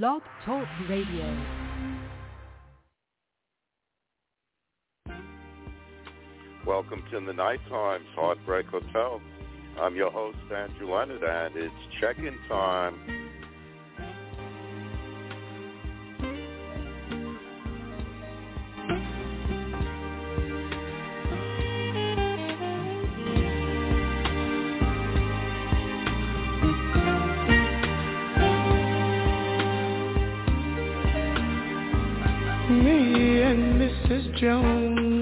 Blog Talk Radio. Welcome to the Nighttime's Heartbreak Hotel. I'm your host, Andrew Leonard, and it's check-in time Jones.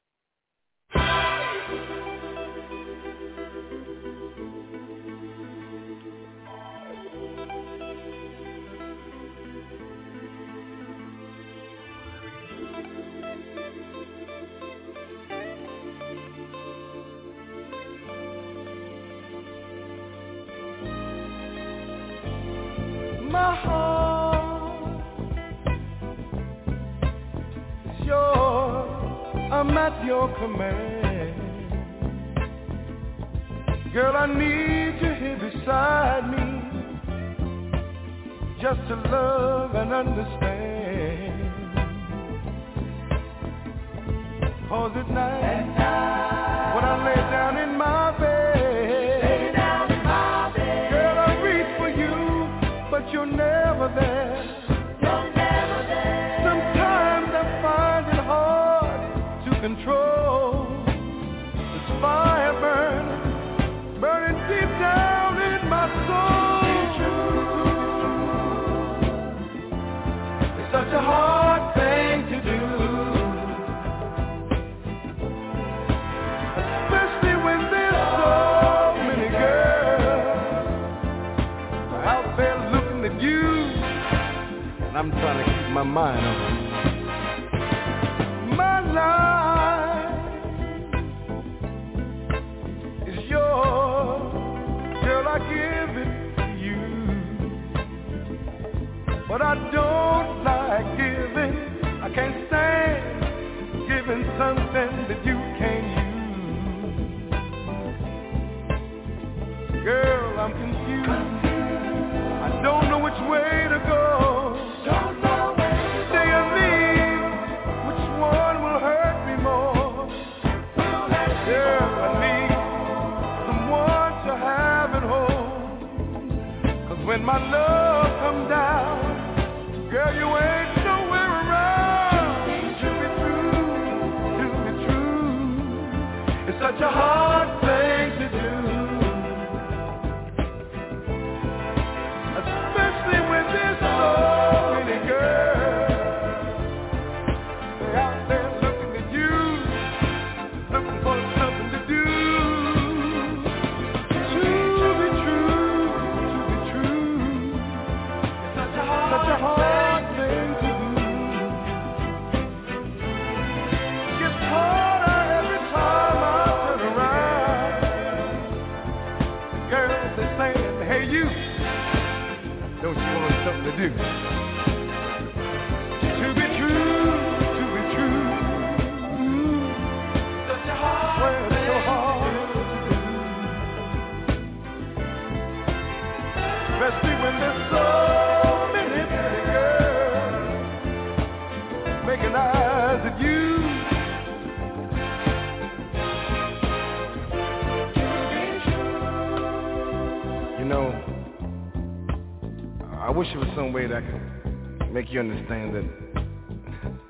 Way that I could make you understand that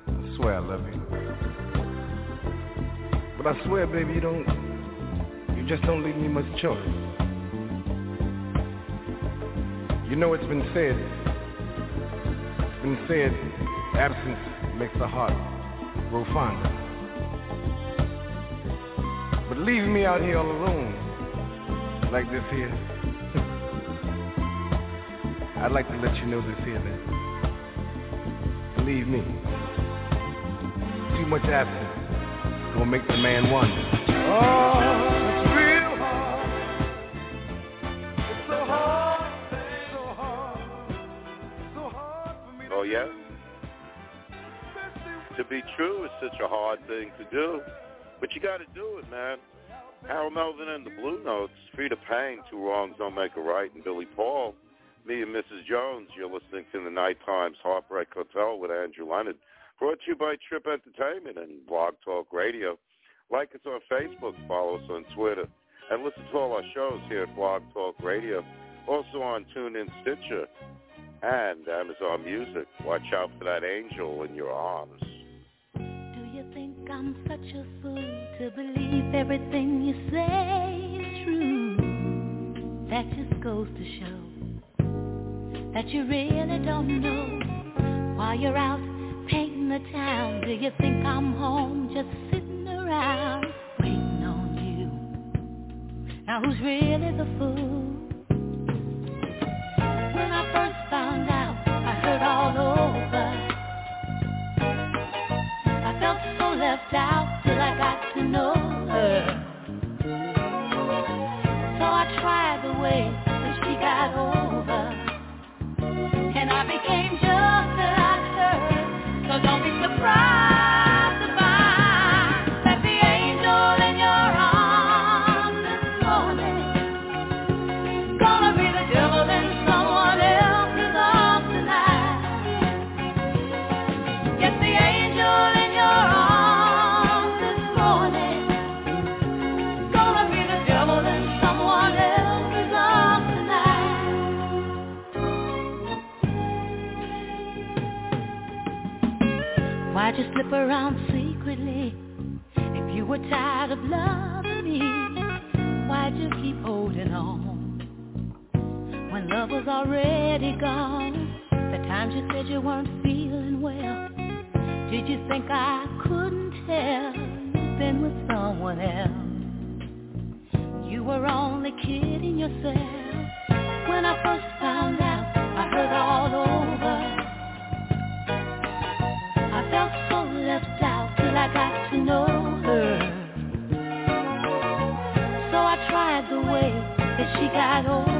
I swear I love you. But I swear, baby, you don't, you just don't leave me much choice. You know it's been said, it's been said, absence makes the heart grow fonder. But leaving me out here all alone, like this here, I'd like to let you know this here that believe me, too much absence gonna make the man wonder. Oh, to Oh, yeah? To be true is such a hard thing to do. But you got to do it, man. Harold Melvin and the Blue Notes, free Freda Payne, Two Wrongs Don't Make a Right, and Billy Paul. Me and Mrs. Jones, you're listening to the Night Times Heartbreak Hotel with Andrew Leonard. Brought to you by Trip Entertainment and Blog Talk Radio. Like us on Facebook, follow us on Twitter, and listen to all our shows here at Blog Talk Radio. Also on TuneIn Stitcher and Amazon Music. Watch out for that angel in your arms. Do you think I'm such a fool to believe everything you say is true? That just goes to show that you really don't know. While you're out painting the town, do you think I'm home just sitting around waiting on you? Now who's really the fool? When I first found out, I heard all over. I felt so left out till I got to know her. So I tried the way became slip around secretly? If you were tired of loving me, why'd you keep holding on? When love was already gone, the times you said you weren't feeling well, did you think I couldn't tell you've been with someone else? You were only kidding yourself. When I first found out, I heard all over. Got to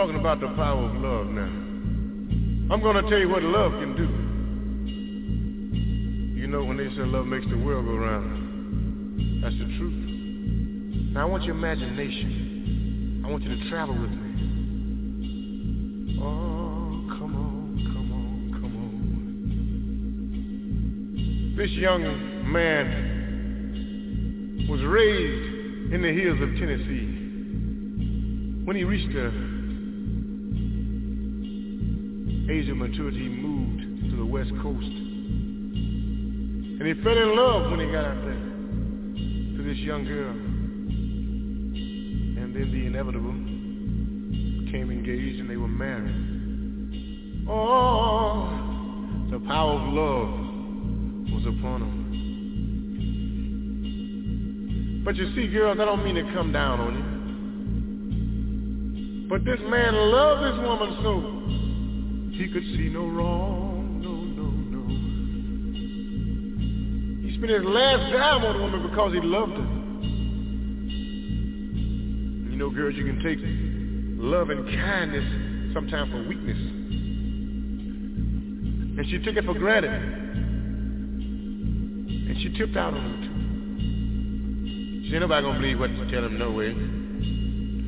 talking about the power of love now. I'm going to tell you what love can do. You know when they say love makes the world go round, that's the truth. Now I want your imagination. I want you to travel with me. Oh, come on, come on, come on. This young man was raised in the hills of Tennessee. When he reached the of maturity, moved to the west coast. And he fell in love when he got out there to this young girl. And then the inevitable became engaged and they were married. Oh, the power of love was upon them. But you see, girls, I don't mean to come down on you. But this man loved this woman so he could see no wrong, no, no, no. He spent his last dime on a woman because he loved her. You know, girls, you can take love and kindness sometimes for weakness. And she took it for granted. And she tipped out on him too. She ain't nobody gonna believe what you tell him no way.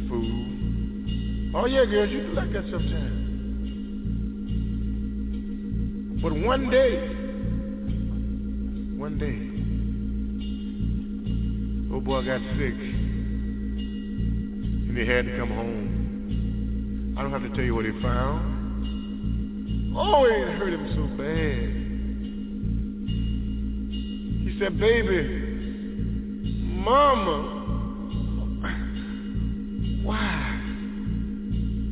Fool. Oh yeah, girls, you do like that sometimes. But one day, one day, old boy got sick, and he had to come home. I don't have to tell you what he found. Oh, it hurt him so bad. He said, baby, mama, why?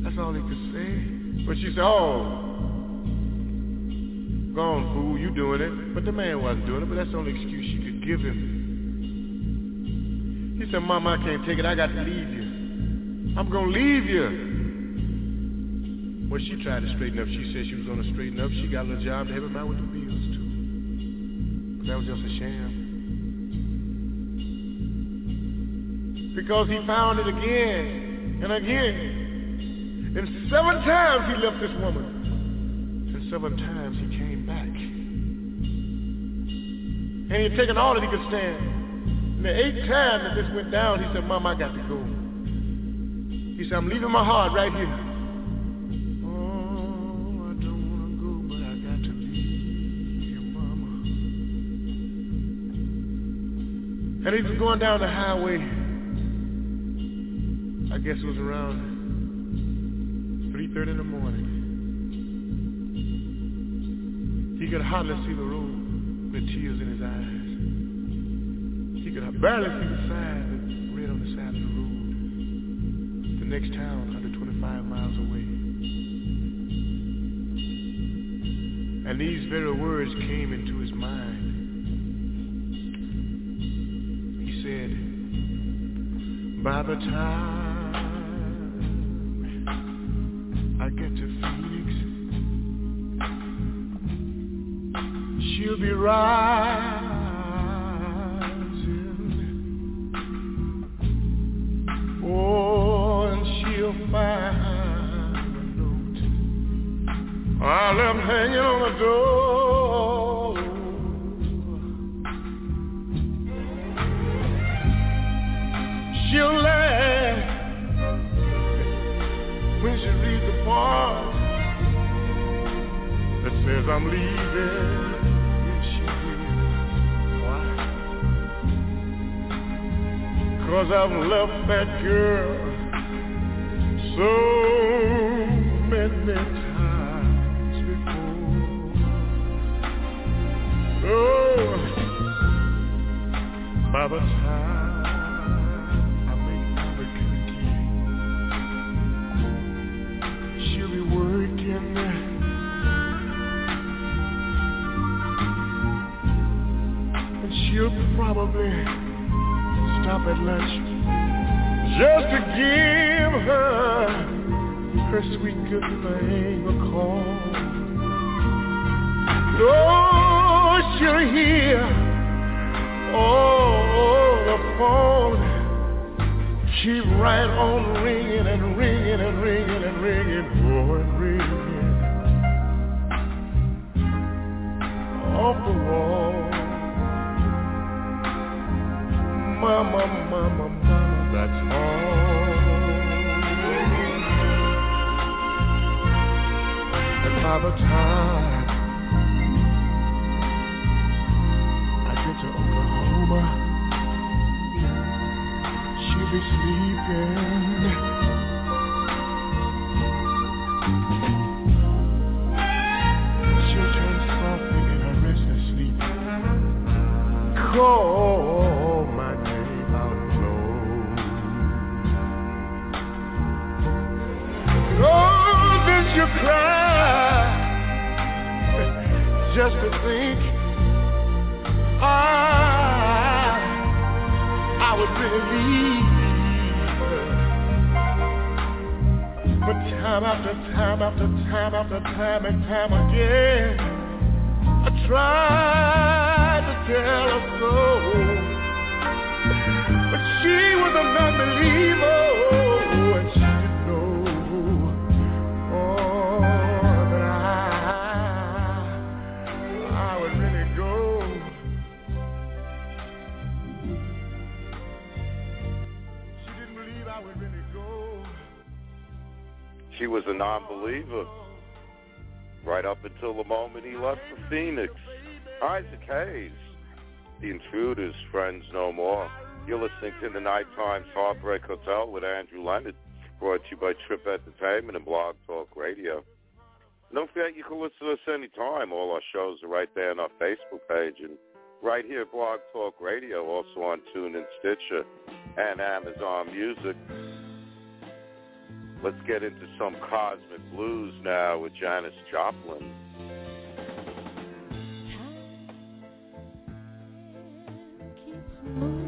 That's all he could say. But she said, oh, go on, fool, you doing it. But the man wasn't doing it, but that's the only excuse she could give him. He said, Mama, I can't take it. I got to leave you. I'm going to leave you. Well, she tried to straighten up. She said she was going to straighten up. She got a little job to help him out with the bills, too. But that was just a sham. Because he found it again and again. And seven times he left this woman. And seven times he And he had taken all that he could stand. And the eighth time that this went down, he said, Mom, I got to go. He said, I'm leaving my heart right here. Oh, I don't want to go, but I got to mama. And he was going down the highway. I guess it was around 3.30 in the morning. He could hardly see the road with tears in his eyes. He could barely see the sign that read on the side of the road. The next town, 125 miles away. And these very words came into his mind. He said, by the time be rising. Oh, and she'll find a note I left hanging on the door. She'll laugh when she reads the part that says I'm leaving. Cause I've left that girl so many times before. Oh, by the time I make Albuquerque, she'll be working. And she'll probably stop at lunch just to give her her sweet good thing a call. Oh, she'll hear oh, the phone. keep right on ringing and ringing and ringing and ringing, oh, and ringing off the wall. Mama, mama, mama, that's all. And by the time I get to Oklahoma, she'll be sleeping. Left for Phoenix. Isaac Hayes, The Intruders, Friends No More. You're listening to the Night Times Heartbreak Hotel with Andrew Leonard, brought to you by Trip Entertainment and Blog Talk Radio. Don't forget you can listen to us anytime. All our shows are right there on our Facebook page and right here at Blog Talk Radio, also on TuneIn Stitcher and Amazon Music. Let's get into some cosmic blues now with Janis Joplin. Moving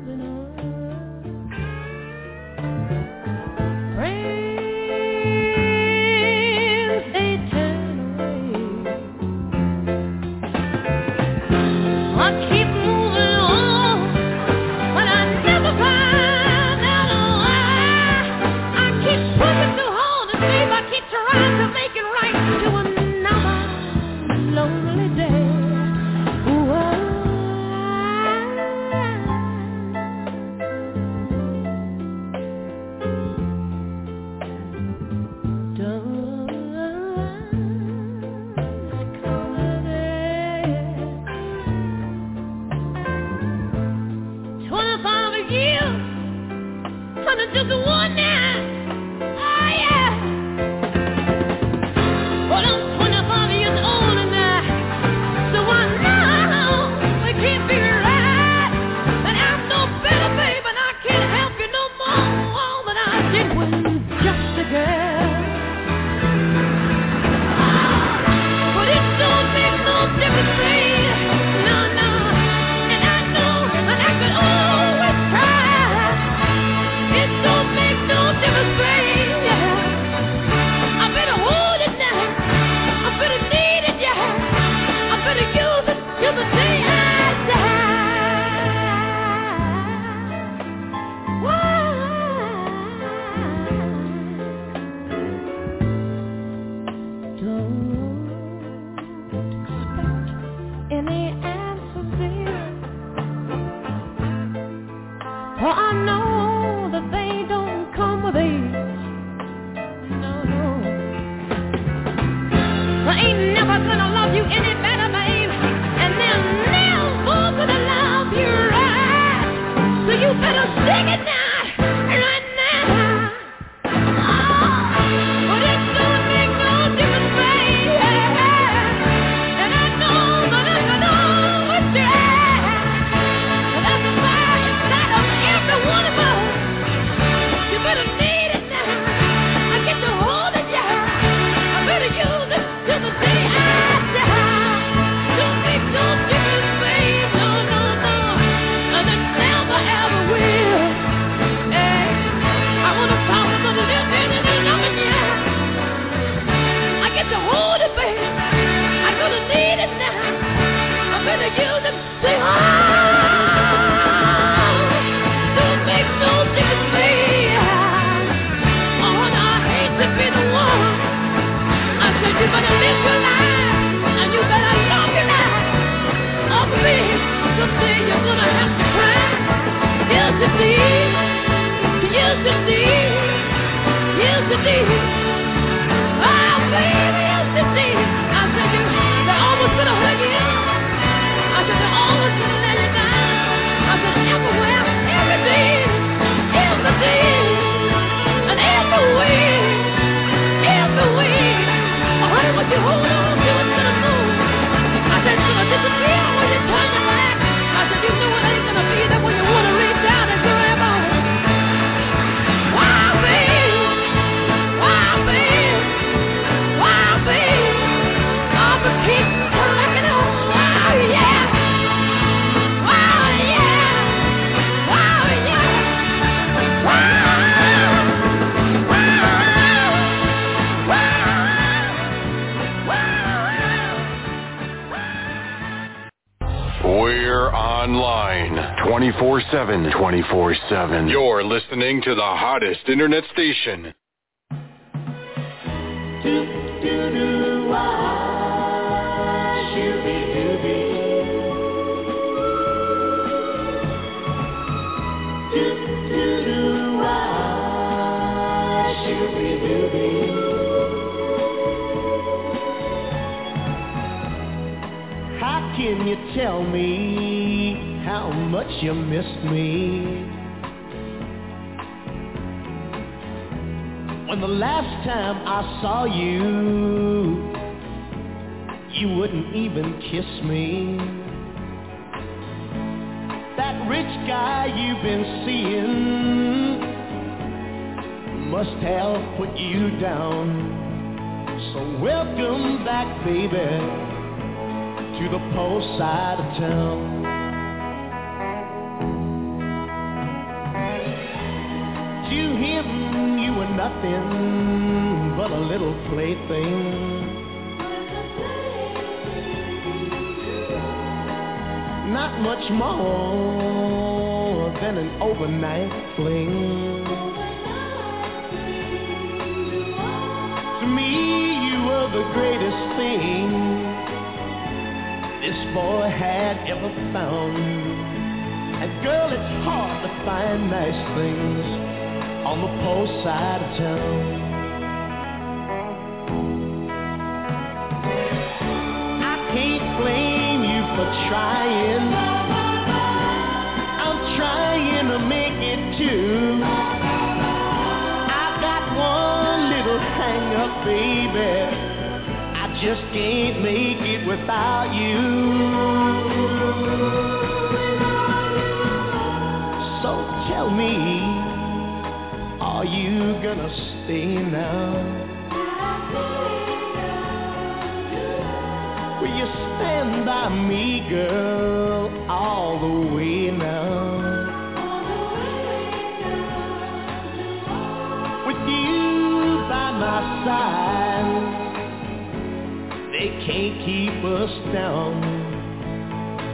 24-7. 24-7. You're listening to the hottest internet station. How can you tell me how much you missed me? When the last time I saw you, you wouldn't even kiss me. That rich guy you've been seeing must have put you down. So welcome back, baby to the post side of town. Nothing but a little plaything. Not much more than an overnight fling. To me, you were the greatest thing this boy had ever found. And girl, it's hard to find nice things on the post side of town. I can't blame you for trying. I'm trying to make it too. I got one little hang up, baby I just can't make it without you. So tell me, you gonna stay now? Will you stand by me, girl, all the way now? With you by my side they can't keep us down.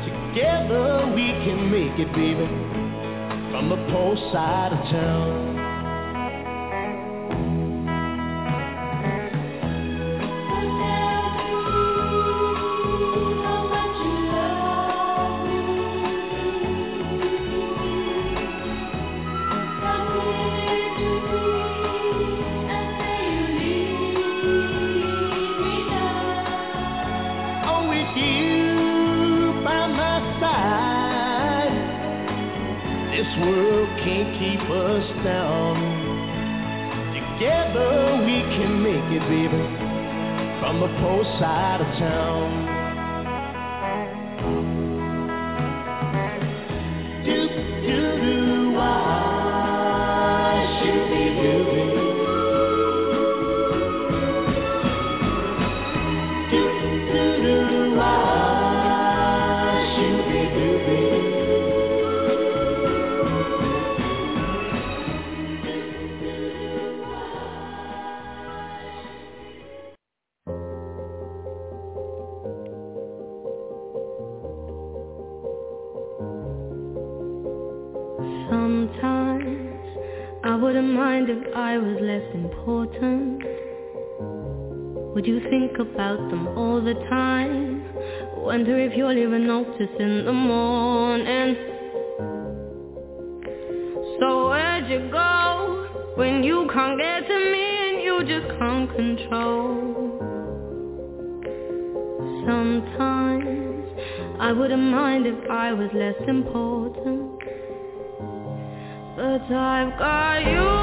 Together we can make it, baby, from the post side of town. About them all the time. Wonder if you'll even notice in the morning. So where'd you go When you can't get to me and you just can't control? Sometimes I wouldn't mind if I was less important But I've got you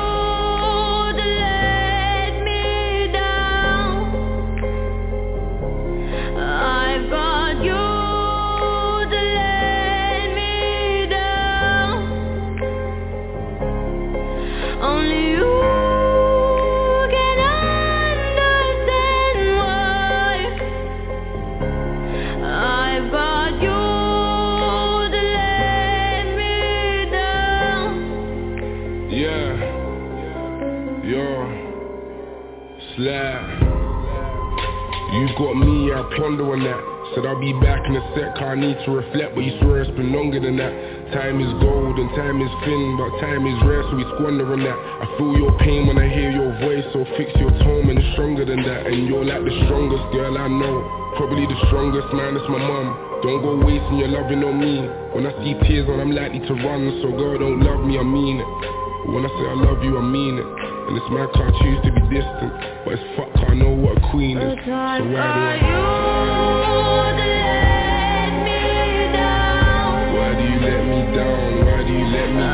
Uh, pondering that. Said I'll be back in a sec, I need to reflect But you swear it's been longer than that. Time is gold and time is thin But time is rare so we squander on that. I feel your pain when I hear your voice So fix your tone and it's stronger than that. And you're like the strongest girl I know Probably the strongest man, it's my mum. Don't go wasting your loving on me. When I see tears on I'm likely to run So girl don't love me, I mean it. When I say I love you, I mean it and this man can't choose to be distant. But it's fuck, I know what a queen is. So why do I down? Why do you let me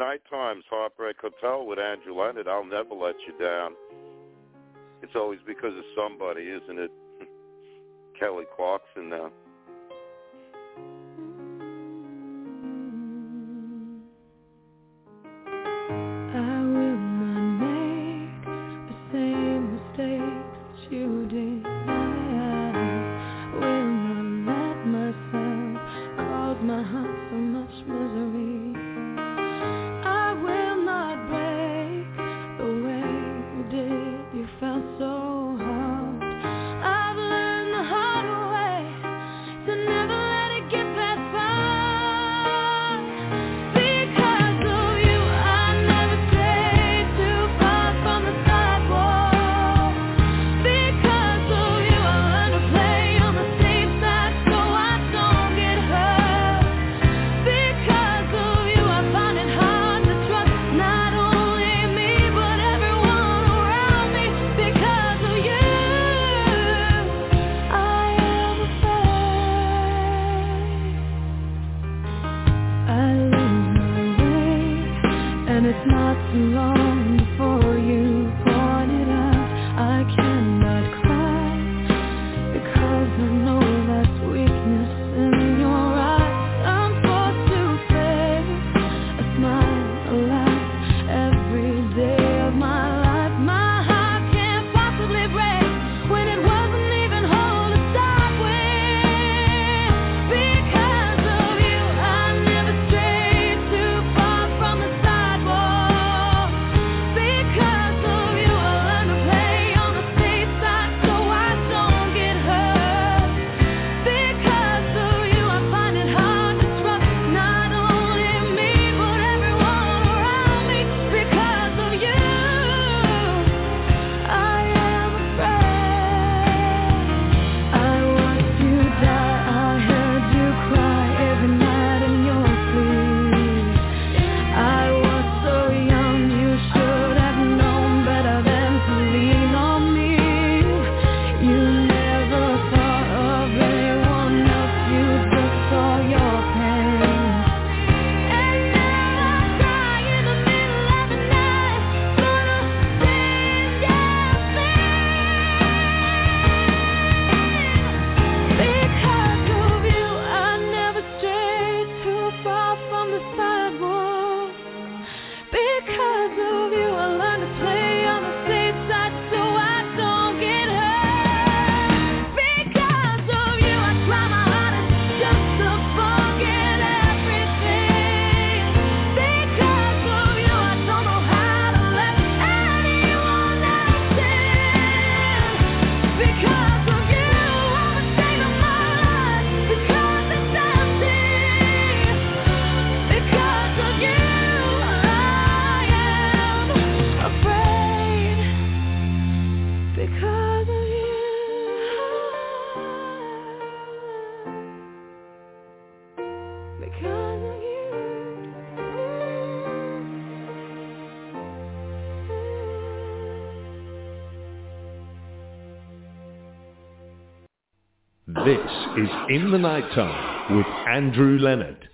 night times, Heartbreak Hotel with Andrew Leonard. I'll never let you down. It's always because of somebody, isn't it? Kelly Clarkson now. In the Nighttime with Andrew Leonard.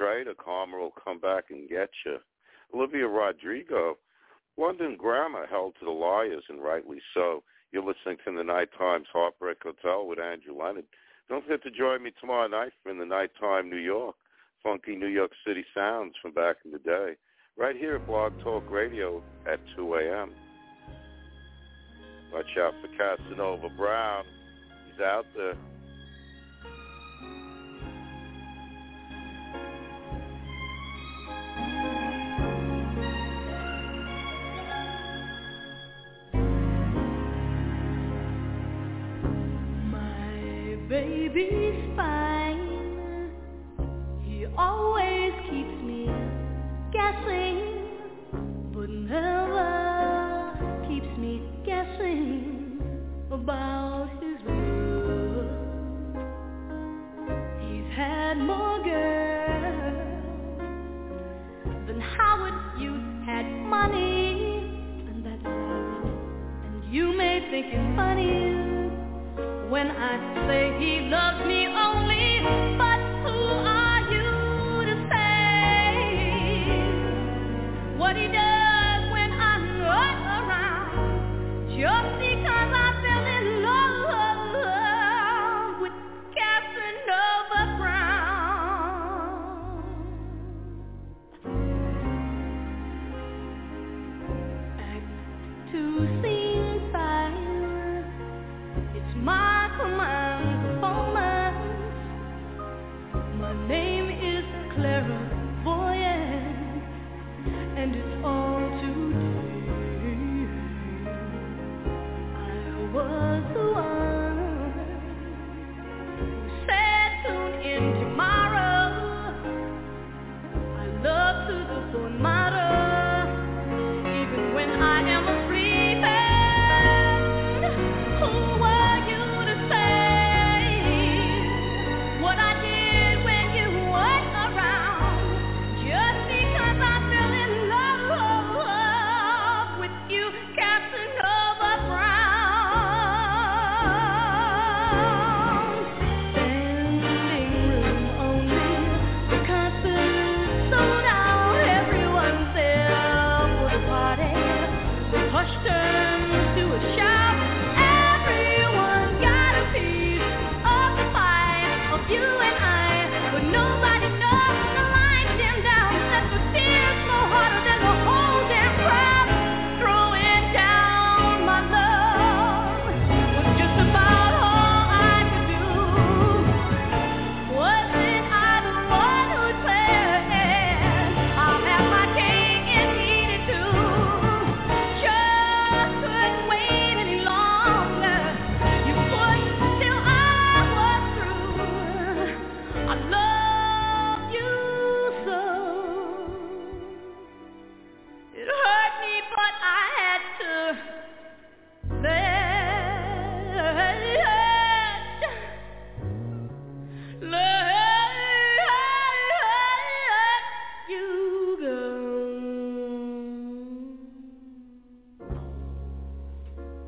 right? A karma will come back and get you. Olivia Rodrigo, London Grammar Hell to the Liars, and rightly so. You're listening to the Night Times Heartbreak Hotel with Andrew Leonard. Don't forget to join me tomorrow night from the Nighttime New York, funky New York City sounds from back in the day, right here at Blog Talk Radio at 2 a.m. Watch out for Casanova Brown. He's out there. baby's fine. He always keeps me guessing, but never keeps me guessing about his love. He's had more girls than Howard Hughes had money, and that's love. And you may think it's funny when I say he loves me.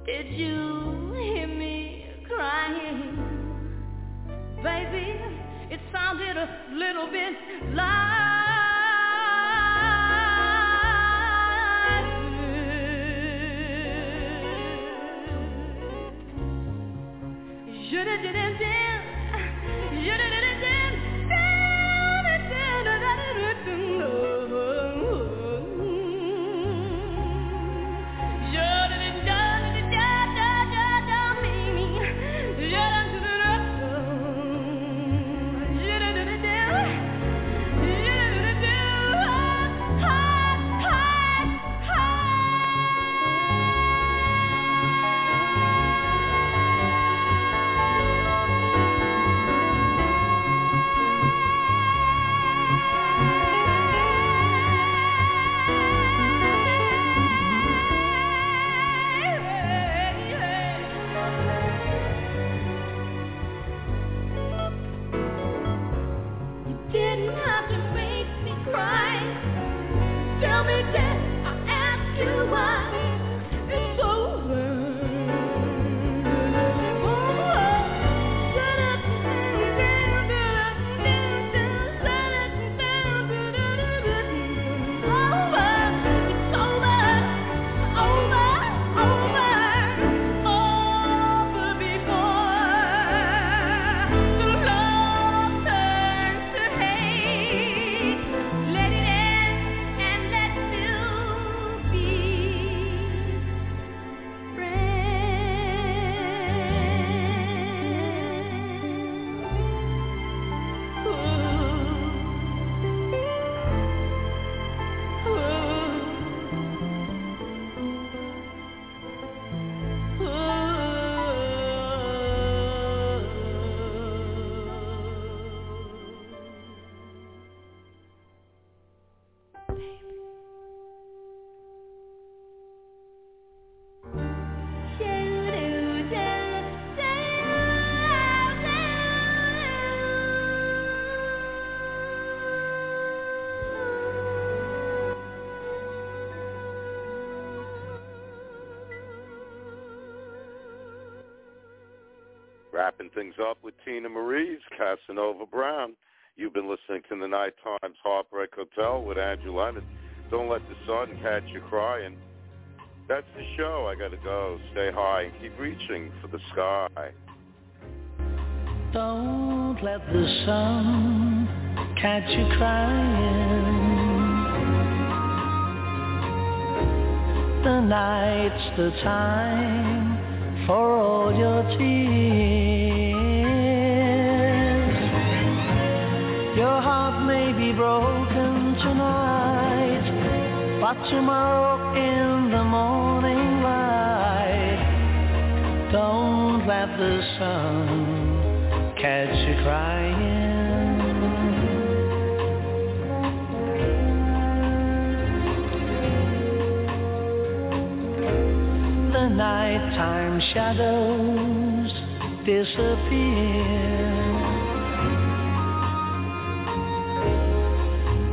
Did you hear me crying? Baby, it sounded a little bit loud. Things up with Teena Marie's Casanova Brown. You've been listening to the Night Times Heartbreak Hotel with Andrew. Don't let the sun catch you crying. That's the show. I got to go. Stay high and keep reaching for the sky. Don't let the sun catch you crying. The night's the time for all your tears. Broken tonight, but tomorrow in the morning light, don't let the sun catch you crying. The nighttime shadows disappear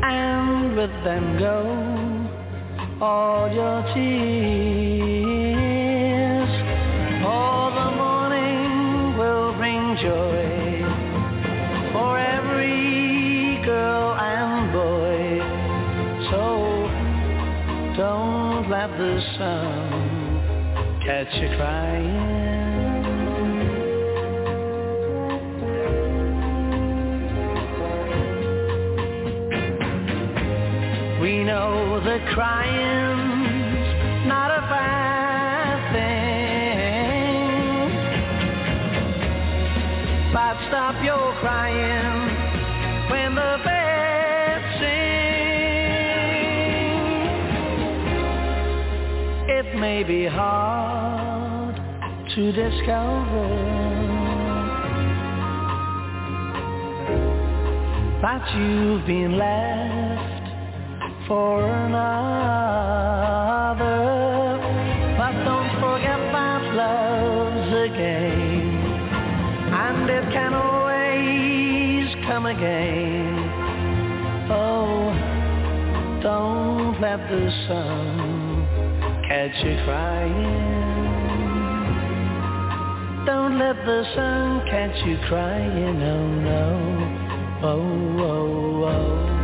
And with them go all your tears Oh, the morning will bring joy For every girl and boy So don't let the sun catch you crying. Know the crying's not a bad thing, but stop your crying when the birds sing. It may be hard to discover that you've been left for another. But don't forget that love's a game, and it can always come again. Oh, don't let the sun catch you crying. Don't let the sun catch you crying, oh no, oh, oh, oh.